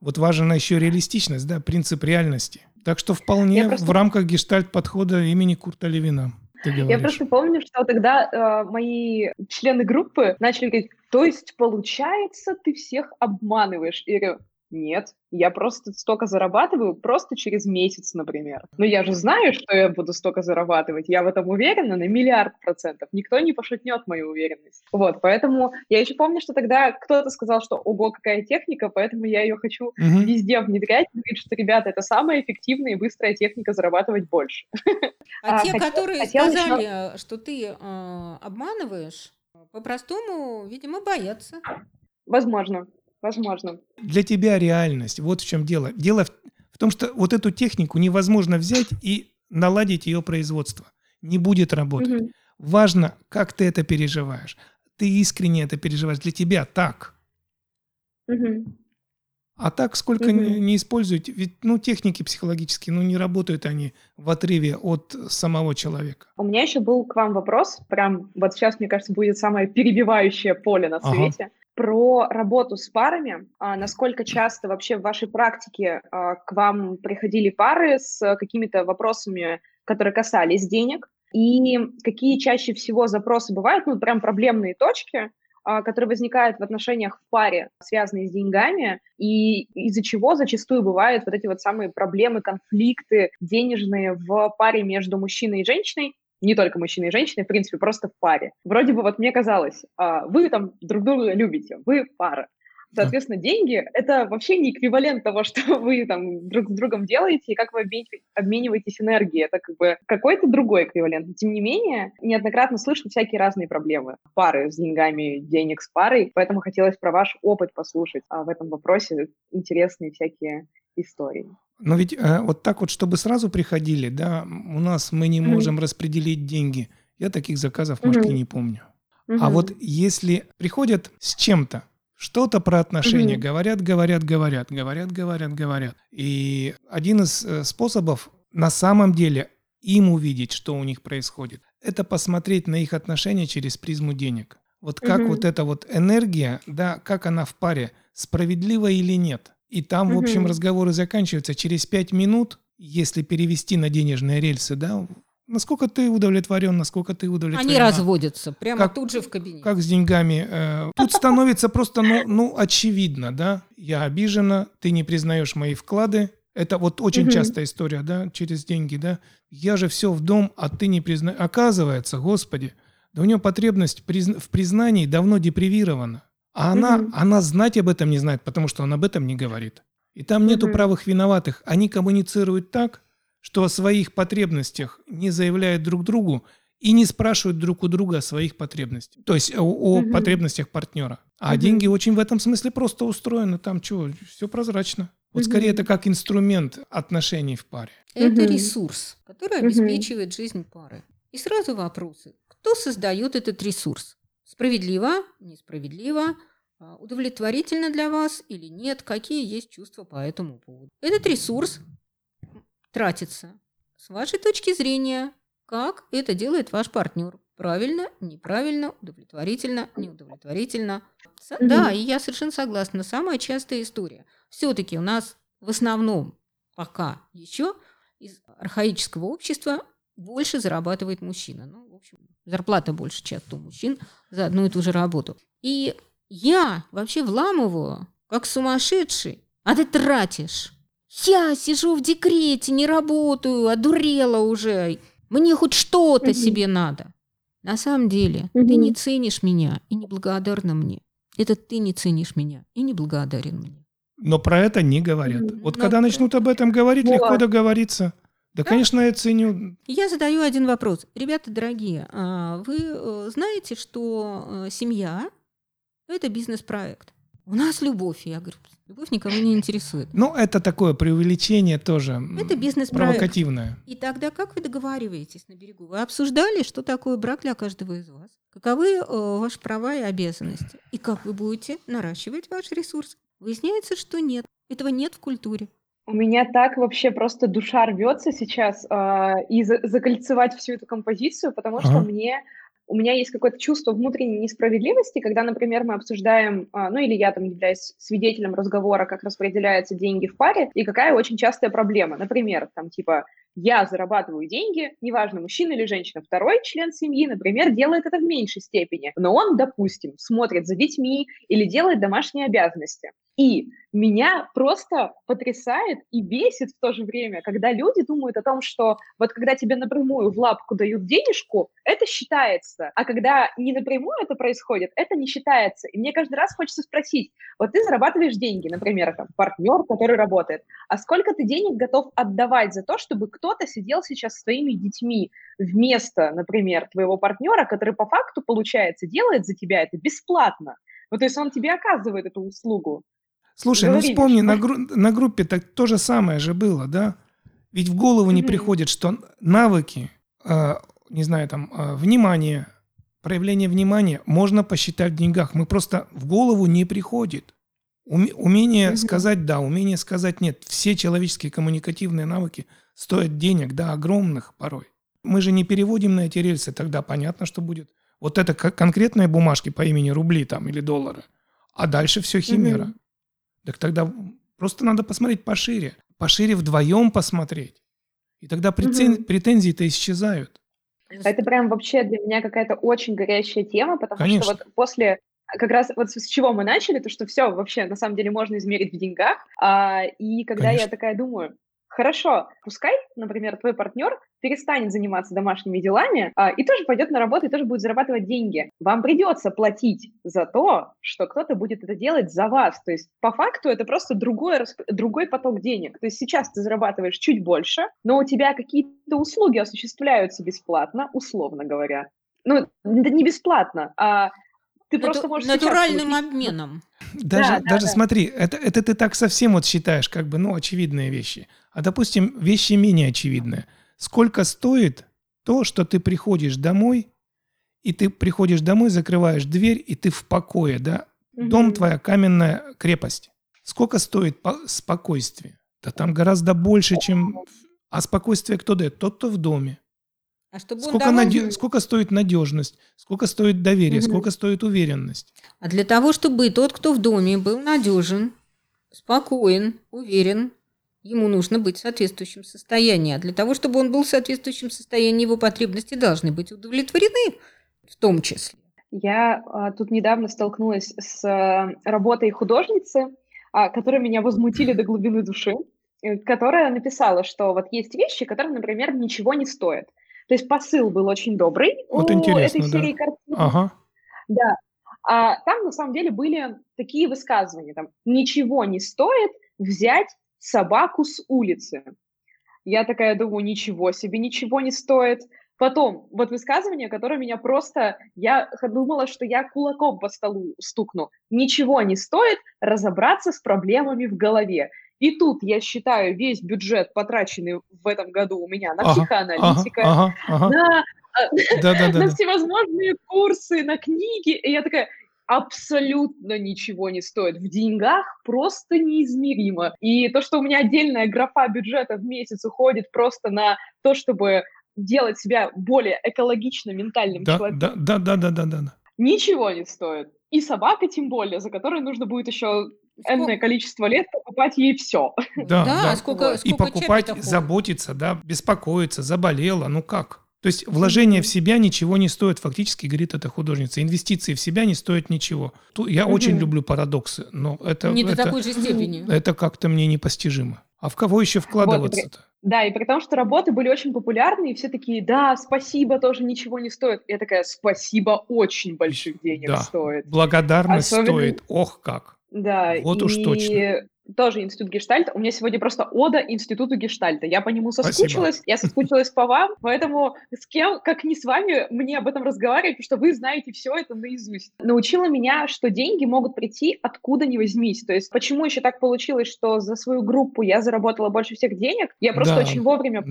Вот важна еще реалистичность, да, принцип реальности. Так что вполне просто... в рамках гештальт-подхода имени Курта Левина. Я просто помню, что тогда э, мои члены группы начали говорить, то есть, получается, ты всех обманываешь. И я говорю, нет, я просто столько зарабатываю просто через месяц, например. Но я же знаю, что я буду столько зарабатывать. Я в этом уверена на миллиард процентов. Никто не пошутнет мою уверенность. Вот, поэтому я еще помню, что тогда кто-то сказал, что ого, какая техника, поэтому я ее хочу угу. везде внедрять. Говорит, что, ребята, это самая эффективная и быстрая техника зарабатывать больше. А, а те, хотел, которые хотел сказали, еще... что ты э, обманываешь, по-простому, видимо, боятся. Возможно. Возможно. Для тебя реальность. Вот в чем дело. Дело в, в том, что вот эту технику невозможно взять и наладить ее производство. Не будет работать. Угу. Важно, как ты это переживаешь. Ты искренне это переживаешь. Для тебя так. Угу. А так сколько угу. не, не используете, ведь ну техники психологические, ну не работают они в отрыве от самого человека. У меня еще был к вам вопрос, прям вот сейчас мне кажется будет самое перебивающее поле на свете. Ага про работу с парами. А насколько часто вообще в вашей практике а, к вам приходили пары с какими-то вопросами, которые касались денег? И какие чаще всего запросы бывают, ну, прям проблемные точки, а, которые возникают в отношениях в паре, связанные с деньгами, и из-за чего зачастую бывают вот эти вот самые проблемы, конфликты денежные в паре между мужчиной и женщиной, не только мужчины и женщины, в принципе, просто в паре. Вроде бы вот мне казалось, а, вы там друг друга любите, вы пара. Соответственно, деньги — это вообще не эквивалент того, что вы там друг с другом делаете и как вы обмениваетесь энергией. Это как бы какой-то другой эквивалент. Но, тем не менее, неоднократно слышно всякие разные проблемы. Пары с деньгами, денег с парой. Поэтому хотелось про ваш опыт послушать а в этом вопросе. Интересные всякие истории. Но ведь э, вот так вот, чтобы сразу приходили, да, у нас мы не можем mm-hmm. распределить деньги. Я таких заказов в Москве mm-hmm. не помню. Mm-hmm. А вот если приходят с чем-то, что-то про отношения, mm-hmm. говорят, говорят, говорят, говорят, говорят, говорят. И один из э, способов на самом деле им увидеть, что у них происходит, это посмотреть на их отношения через призму денег. Вот как mm-hmm. вот эта вот энергия, да, как она в паре, справедлива или нет. И там, в общем, разговоры заканчиваются через пять минут, если перевести на денежные рельсы, да, насколько ты удовлетворен, насколько ты удовлетворен. Они разводятся прямо как, тут же в кабинете. Как с деньгами. Э, тут становится просто, ну, ну, очевидно, да, я обижена, ты не признаешь мои вклады, это вот очень частая история, да, через деньги, да. Я же все в дом, а ты не признаешь. Оказывается, господи, да у него потребность в признании давно депривирована. А она, угу. она знать об этом не знает, потому что он об этом не говорит. И там нету правых виноватых. Они коммуницируют так, что о своих потребностях не заявляют друг другу и не спрашивают друг у друга о своих потребностях. То есть о, о угу. потребностях партнера. А угу. деньги очень в этом смысле просто устроены. Там что, все прозрачно. Вот угу. скорее это как инструмент отношений в паре. Это угу. ресурс, который обеспечивает угу. жизнь пары. И сразу вопросы. Кто создает этот ресурс? Справедливо, несправедливо, а, удовлетворительно для вас или нет, какие есть чувства по этому поводу. Этот ресурс тратится с вашей точки зрения, как это делает ваш партнер. Правильно, неправильно, удовлетворительно, неудовлетворительно. Mm-hmm. Да, и я совершенно согласна. Самая частая история. Все-таки у нас в основном пока еще из архаического общества больше зарабатывает мужчина. Ну, в общем, зарплата больше часто у мужчин за одну и ту же работу. И я вообще вламываю, как сумасшедший, а ты тратишь. Я сижу в декрете, не работаю, одурела уже. Мне хоть что-то угу. себе надо. На самом деле, угу. ты не ценишь меня и не благодарна мне. Это ты не ценишь меня и не благодарен мне. Но про это не говорят. Вот Но когда про- начнут об этом говорить, легко Вот. договориться. Да, конечно, я ценю. Я задаю один вопрос. Ребята дорогие, а вы э, знаете, что э, семья – это бизнес-проект? У нас любовь. Я говорю, любовь никого не интересует. Ну, это такое преувеличение тоже. Это бизнес-проект. Провокативное. И тогда как вы договариваетесь на берегу? Вы обсуждали, что такое брак для каждого из вас? Каковы э, ваши права и обязанности? И как вы будете наращивать ваш ресурс? Выясняется, что нет. Этого нет в культуре. У меня так вообще просто душа рвется сейчас а, и за- закольцевать всю эту композицию, потому что Ага. мне у меня есть какое-то чувство внутренней несправедливости, когда, например, мы обсуждаем, а, ну или я там являюсь свидетелем разговора, как распределяются деньги в паре, и какая очень частая проблема. Например, там типа я зарабатываю деньги, неважно, мужчина или женщина, второй член семьи, например, делает это в меньшей степени, но он, допустим, смотрит за детьми или делает домашние обязанности. И меня просто потрясает и бесит в то же время, когда люди думают о том, что вот когда тебе напрямую в лапку дают денежку, это считается, а когда не напрямую это происходит, это не считается. И мне каждый раз хочется спросить, вот ты зарабатываешь деньги, например, там, партнер, который работает, а сколько ты денег готов отдавать за то, чтобы кто-то сидел сейчас с своими детьми вместо, например, твоего партнера, который по факту, получается, делает за тебя это бесплатно. Ну, то есть он тебе оказывает эту услугу. Слушай, ну Говорили, вспомни, что- на, гру- на группе так то же самое же было, да? Ведь в голову не приходит, что навыки, э, не знаю, там, э, внимание, проявление внимания можно посчитать в деньгах. Мы просто в голову не приходит. Уме- умение сказать да, умение сказать нет. Все человеческие коммуникативные навыки стоят денег, да, огромных порой. Мы же не переводим на эти рельсы, тогда понятно, что будет. Вот это ко- конкретные бумажки по имени рубли там или доллары, а дальше все химера. Мгм. Так тогда просто надо посмотреть пошире. Пошире вдвоем посмотреть. И тогда претен- Мгм. претензии-то исчезают. Это прям вообще для меня какая-то очень горячая тема, потому Конечно. что вот после как раз вот с чего мы начали, то что все вообще на самом деле можно измерить в деньгах, а, и когда я Конечно. такая думаю, хорошо, пускай, например, твой партнер перестанет заниматься домашними делами а, и тоже пойдет на работу и тоже будет зарабатывать деньги. Вам придется платить за то, что кто-то будет это делать за вас. То есть по факту это просто другой, расп- другой поток денег. То есть сейчас ты зарабатываешь чуть больше, но у тебя какие-то услуги осуществляются бесплатно, условно говоря. Ну, да не бесплатно, а ты просто Нату- можешь сейчас натуральным получить- обменом. Даже, да, даже да. смотри, это, это ты так совсем вот считаешь, как бы, ну, очевидные вещи. А, допустим, вещи менее очевидные. Сколько стоит то, что ты приходишь домой, и ты приходишь домой, закрываешь дверь, и ты в покое, да? Дом Мгм. твоя каменная крепость. Сколько стоит по- спокойствие? Да там гораздо больше, чем... А спокойствие кто дает? Тот, кто в доме. А чтобы он Сколько, давал- наде- сколько стоит надежность? Сколько стоит доверие? Мгм. Сколько стоит уверенность? А для того, чтобы тот, кто в доме, был надежен, спокоен, уверен, ему нужно быть в соответствующем состоянии. А для того, чтобы он был в соответствующем состоянии, его потребности должны быть удовлетворены в том числе. Я а, тут недавно столкнулась с а, работой художницы, а, которые меня возмутили до глубины души, которая написала, что вот есть вещи, которые, например, ничего не стоят. То есть посыл был очень добрый Вот у интересно, этой да. серии картин. Ага. Да. А там на самом деле были такие высказывания, там, ничего не стоит взять собаку с улицы. Я такая думаю, ничего себе, ничего не стоит. Потом, вот высказывание, которое меня просто... Я думала, что я кулаком по столу стукну. Ничего не стоит разобраться с проблемами в голове. И тут я считаю весь бюджет, потраченный в этом году у меня на Ага, психоаналитика, Ага, ага, ага. на Да-да-да. на всевозможные курсы, на книги. И я такая, абсолютно ничего не стоит. В деньгах просто неизмеримо. И то, что у меня отдельная графа бюджета в месяц уходит просто на то, чтобы делать себя более экологично ментальным Да, человеком, да, да, да, да, да, да. ничего не стоит. И собака тем более, за которой нужно будет еще энное количество лет покупать ей все. Да, да. а сколько, Вот. И сколько покупать, заботиться, да, беспокоиться, заболела, ну как? То есть вложение в себя ничего не стоит, фактически говорит эта художница. Инвестиции в себя не стоят ничего. Я очень люблю парадоксы, но это, Не до это, такой же степени. это как-то мне непостижимо. А в кого еще вкладываться-то? Да, и при том, что работы были очень популярны, и все такие, да, спасибо, тоже ничего не стоит. Я такая, спасибо, очень больших денег Да. стоит. Благодарность Особенно- стоит, ох как. Да, Вот и уж точно. Тоже институт гештальта. У меня сегодня просто ода институту гештальта. Я по нему соскучилась, Спасибо. я соскучилась по вам, поэтому с кем, как не с вами, мне об этом разговаривать, потому что вы знаете все это наизусть. Научила меня, что деньги могут прийти откуда ни возьмись. То есть почему еще так получилось, что за свою группу я заработала больше всех денег? Я просто Да, очень вовремя да.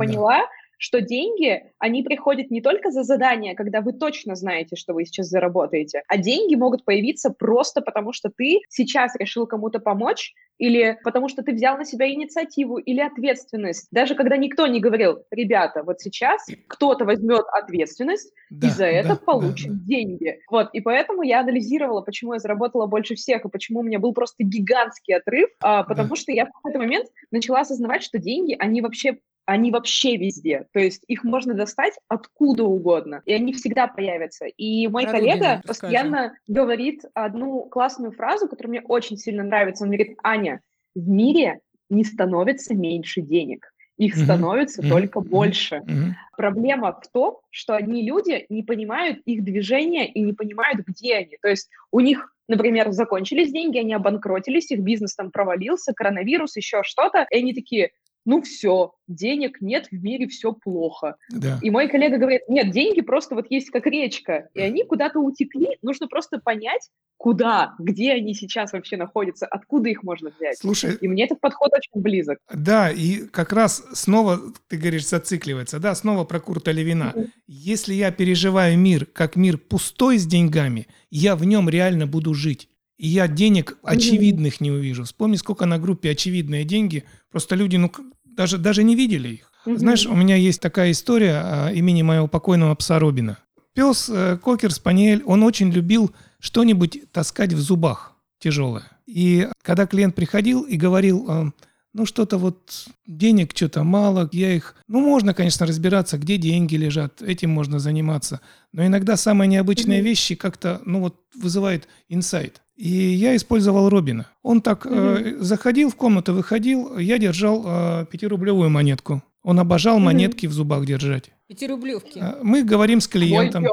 Что деньги, они приходят не только за задание, когда вы точно знаете, что вы сейчас заработаете, а деньги могут появиться просто потому, что ты сейчас решил кому-то помочь, или потому что ты взял на себя инициативу или ответственность. Даже когда никто не говорил, ребята, вот сейчас кто-то возьмет ответственность Да, и за это да, получит да, да. деньги. Вот, и поэтому я анализировала, почему я заработала больше всех, и почему у меня был просто гигантский отрыв, а, потому Да. что я в какой-то момент начала осознавать, что деньги, они вообще они вообще везде. То есть их можно достать откуда угодно, и они всегда появятся. И мой Про коллега расскажи. постоянно говорит одну классную фразу, которая мне очень сильно нравится. Он говорит, Аня, в мире не становится меньше денег. Их становится мгм, только мгм, больше. мгм. Проблема в том, что одни люди не понимают их движения и не понимают, где они. То есть у них, например, закончились деньги, они обанкротились, их бизнес там провалился, коронавирус, еще что-то, и они такие, ну все, денег нет, в мире все плохо. Да. И мой коллега говорит, нет, деньги просто вот есть как речка, и они куда-то утекли, нужно просто понять, куда, где они сейчас вообще находятся, откуда их можно взять. Слушай, И мне этот подход очень близок. да, и как раз снова, ты говоришь, зацикливается, да, снова про Курта Левина. Если я переживаю мир как мир пустой с деньгами, я в нем реально буду жить. И я денег очевидных не увижу. Вспомни, сколько на группе очевидные деньги. Просто люди, ну, даже, даже не видели их. Мгм. Знаешь, у меня есть такая история а, имени моего покойного пса Робина. Пес э, Кокер Спаниель, он очень любил что-нибудь таскать в зубах тяжелое. И когда клиент приходил и говорил, э, ну что-то вот денег что-то мало, я их... Ну можно, конечно, разбираться, где деньги лежат, этим можно заниматься. Но иногда самые необычные Мгм. вещи как-то, ну вот, вызывают инсайт. И я использовал Робина. Он так э, заходил в комнату, выходил, я держал э, пятирублевую монетку. Он обожал Мгм. монетки в зубах держать. Пятирублевки. А, Мы говорим с клиентом.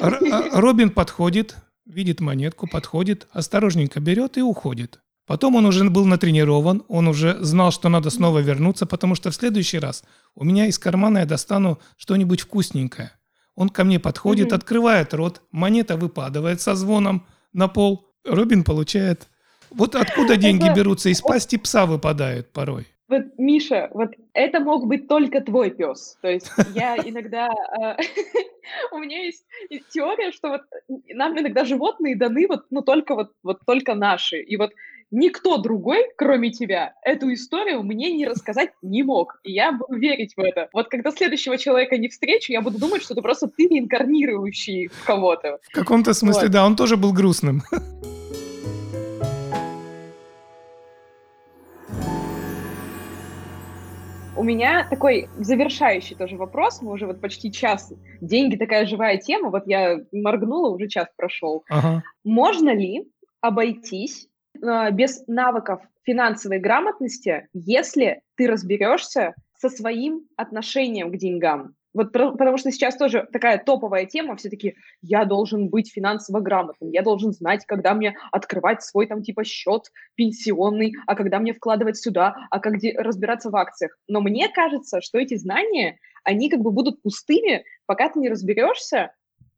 Р- а, Робин подходит, видит монетку, подходит, осторожненько берет и уходит. Потом он уже был натренирован, он уже знал, что надо снова вернуться, потому что в следующий раз у меня из кармана я достану что-нибудь вкусненькое. Он ко мне подходит, Мгм. открывает рот, монета выпадает со звоном на пол. Робин получает. Вот откуда деньги берутся? Из пасти пса выпадают порой. Вот, Миша, вот это мог быть только твой пес. То есть я иногда... э, У меня есть теория, что вот нам иногда животные даны вот, ну, только вот, вот только наши. И вот никто другой, кроме тебя, эту историю мне не рассказать не мог. И я буду верить в это. Вот когда следующего человека не встречу, я буду думать, что это просто ты реинкарнирующий в кого-то. В каком-то смысле, Вот. да, он тоже был грустным. У меня такой завершающий тоже вопрос. Мы уже вот почти час. Деньги такая живая тема. Вот я моргнула, уже час прошел. Ага. Можно ли обойтись без навыков финансовой грамотности, если ты разберешься со своим отношением к деньгам? Вот потому что сейчас тоже такая топовая тема, все таки я должен быть финансово грамотным, я должен знать, когда мне открывать свой там типа счет пенсионный, а когда мне вкладывать сюда, а как де- разбираться в акциях. Но мне кажется, что эти знания, они как бы будут пустыми, пока ты не разберешься,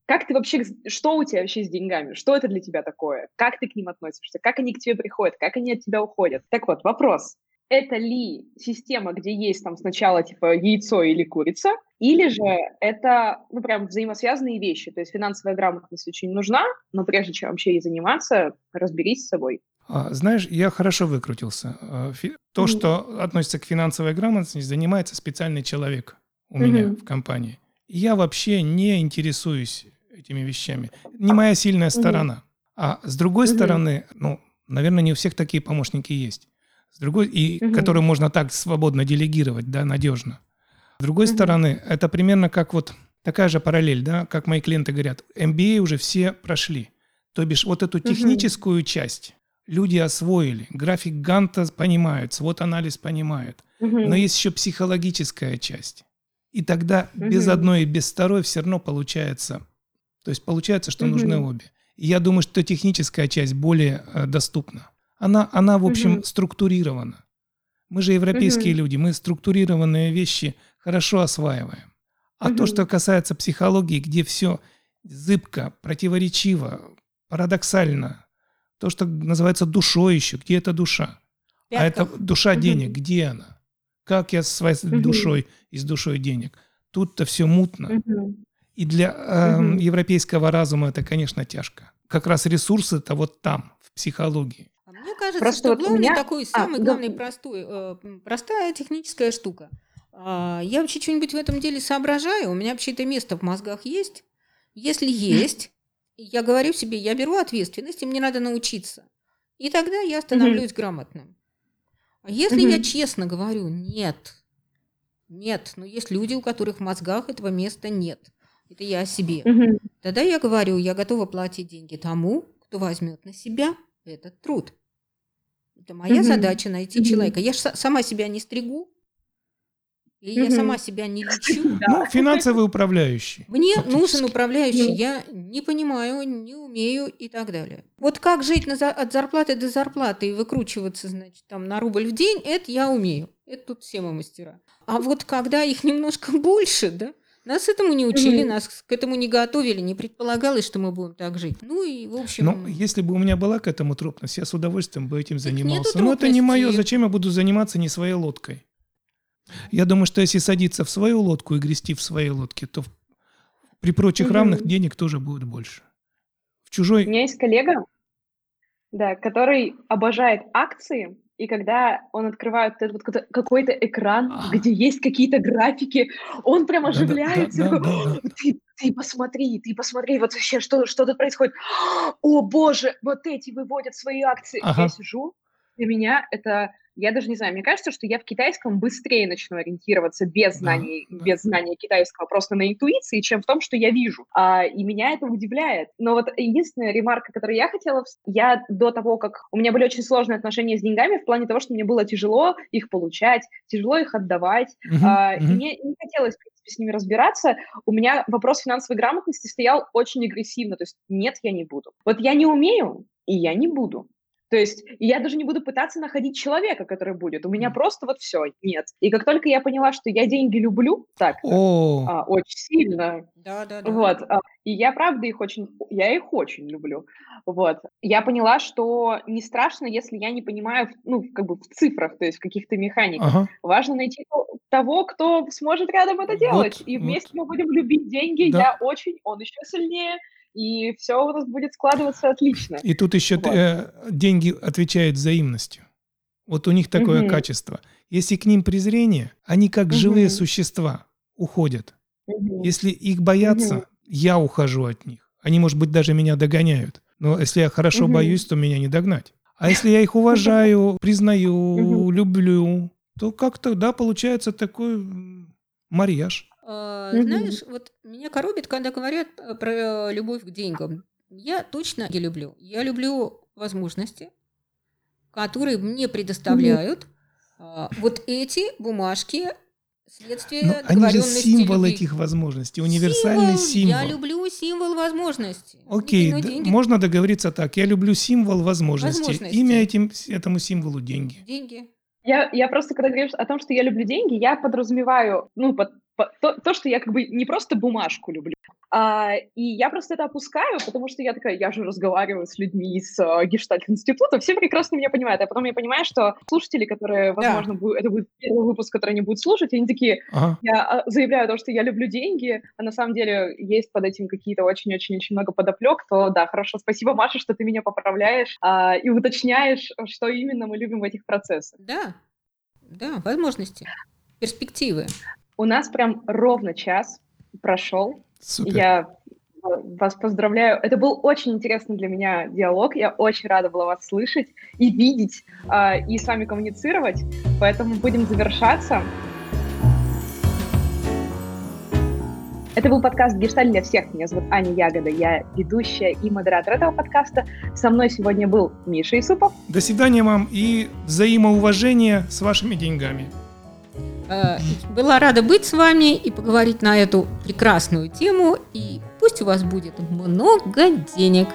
как ты вообще, что у тебя вообще с деньгами? Что это для тебя такое? Как ты к ним относишься? Как они к тебе приходят? Как они от тебя уходят? Так вот, вопрос. Это ли система, где есть там сначала типа яйцо или курица, или же это, ну, прям взаимосвязанные вещи? То есть финансовая грамотность очень нужна, но прежде чем вообще ей заниматься, разберись с собой. А, Знаешь, я хорошо выкрутился. А, То, Мгм. что относится к финансовой грамотности, занимается специальный человек у Мгм. меня в компании. Я вообще не интересуюсь этими вещами. Не моя сильная сторона. А с другой Мгм. стороны, ну, наверное, не у всех такие помощники есть. С другой, и Мгм. которые можно так свободно делегировать, да, надежно. С другой Мгм. стороны, это примерно как вот такая же параллель, да, как мои клиенты говорят, MBA уже все прошли. То бишь вот эту техническую часть люди освоили, график Ганта понимают, свод анализ понимают, Мгм. но есть еще психологическая часть. И тогда без Мгм. одной и без второй все равно получается, то есть получается, что Мгм. нужны обе. И я думаю, что техническая часть более э, доступна. Она, она в общем, угу. структурирована. Мы же европейские угу. люди, мы структурированные вещи хорошо осваиваем. А угу. то, что касается психологии, где все зыбко, противоречиво, парадоксально, то, что называется душой еще, где эта душа? Пятков. А это душа денег, угу. где она? Как я с своей угу. душой и с душой денег? Тут-то все мутно. Угу. И для э, угу. европейского разума это, конечно, тяжко. Как раз ресурсы-то вот там, в психологии. А мне кажется, Просто что вот главный меня... такой, а, самый а, главный да. простой, э, простая техническая штука. Э, я вообще что-нибудь в этом деле соображаю, у меня вообще это место в мозгах есть. Если есть, я говорю себе, я беру ответственность, и мне надо научиться. И тогда я становлюсь грамотным. А если я честно говорю, нет, нет, но есть люди, у которых в мозгах этого места нет. Это я о себе. Тогда я говорю, я готова платить деньги тому, кто возьмет на себя этот труд. Это моя задача найти человека. Я же сама себя не стригу, и я сама себя не лечу. Ну, финансовый управляющий. Мне нужен управляющий. Я не понимаю, не умею и так далее. Вот как жить на, от зарплаты до зарплаты и выкручиваться, значит, там на рубль в день, это я умею. Это тут все мы мастера. А вот когда их немножко больше, да, нас этому не учили, нас к этому не готовили, не предполагалось, что мы будем так жить. Ну и, в общем... Ну, если бы у меня была к этому трупность, я с удовольствием бы этим занимался. Но это не мое. Зачем я буду заниматься не своей лодкой? Я думаю, что если садиться в свою лодку и грести в своей лодке, то при прочих угу. равных денег тоже будет больше. В чужой... У меня есть коллега, да, который обожает акции, и когда он открывает этот вот какой-то экран, а. где есть какие-то графики, он прям оживляется. Да, да, да, да. Ты, ты посмотри, ты посмотри, вот вообще, что, что тут происходит. О, боже, вот эти выводят свои акции. Ага. Я сижу, для меня это я даже не знаю, мне кажется, что я в китайском быстрее начну ориентироваться без знаний, да, без знания китайского, просто на интуиции, чем в том, что я вижу. А, и меня это удивляет. Но вот единственная ремарка, которую я хотела, я до того, как у меня были очень сложные отношения с деньгами, в плане того, что мне было тяжело их получать, тяжело их отдавать, uh-huh, а, uh-huh. и мне не хотелось, в принципе, с ними разбираться. У меня вопрос финансовой грамотности стоял очень агрессивно, то есть нет, я не буду. Вот я не умею, и я не буду. То есть я даже не буду пытаться находить человека, который будет. У меня просто вот все, нет. И как только я поняла, что я деньги люблю, так, а, очень сильно. Да, да, да. Вот. А, и я правда их очень, я их очень люблю. Вот. Я поняла, что не страшно, если я не понимаю, ну, как бы в цифрах, то есть в каких-то механиках. Ага. Важно найти того, кто сможет рядом это делать. Вот, и вместе вот. мы будем любить деньги. Да. Я очень, он еще сильнее и все у нас будет складываться отлично. И тут еще вот. э, деньги отвечают взаимностью. Вот у них такое угу. качество. Если к ним презрение, они как угу. живые существа уходят. Угу. Если их боятся, угу. я ухожу от них. Они, может быть, даже меня догоняют. Но если я хорошо угу. боюсь, то меня не догнать. А если я их уважаю, признаю, люблю, то как-то, да, получается такой марьяж. Mm-hmm. Знаешь, вот меня коробит, когда говорят э, про любовь к деньгам. Я точно не люблю. Я люблю возможности, которые мне предоставляют mm-hmm. вот эти бумажки следствие Но они же символ любви. этих возможностей, универсальный символ, символ. Я люблю символ возможностей. Окей, д- можно договориться так. Я люблю символ возможностей. возможностей. Имя этим, этому символу деньги. Деньги. Я, я просто, когда говорю о том, что я люблю деньги, я подразумеваю, ну, под, то, то, что я как бы не просто бумажку люблю, а, и я просто это опускаю, потому что я такая, я же разговариваю с людьми из uh, Гештальт-института, все прекрасно меня понимают. А потом я понимаю, что слушатели, которые, возможно, да. будут, это будет первый выпуск, который они будут слушать, они такие, ага. я а, заявляю то, что я люблю деньги, а на самом деле есть под этим какие-то очень-очень-очень много подоплек, то да, хорошо, спасибо, Маша, что ты меня поправляешь а, и уточняешь, что именно мы любим в этих процессах. Да, да, возможности, перспективы. У нас прям ровно час прошел. Супер. Я вас поздравляю. Это был очень интересный для меня диалог. Я очень рада была вас слышать и видеть, э, и с вами коммуницировать. Поэтому будем завершаться. Это был подкаст «Гешталь для всех». Меня зовут Аня Ягода. Я ведущая и модератор этого подкаста. Со мной сегодня был Миша Исупов. До свидания вам и взаимоуважения с вашими деньгами. Э, была рада быть с вами и поговорить на эту прекрасную тему. И пусть у вас будет много денег.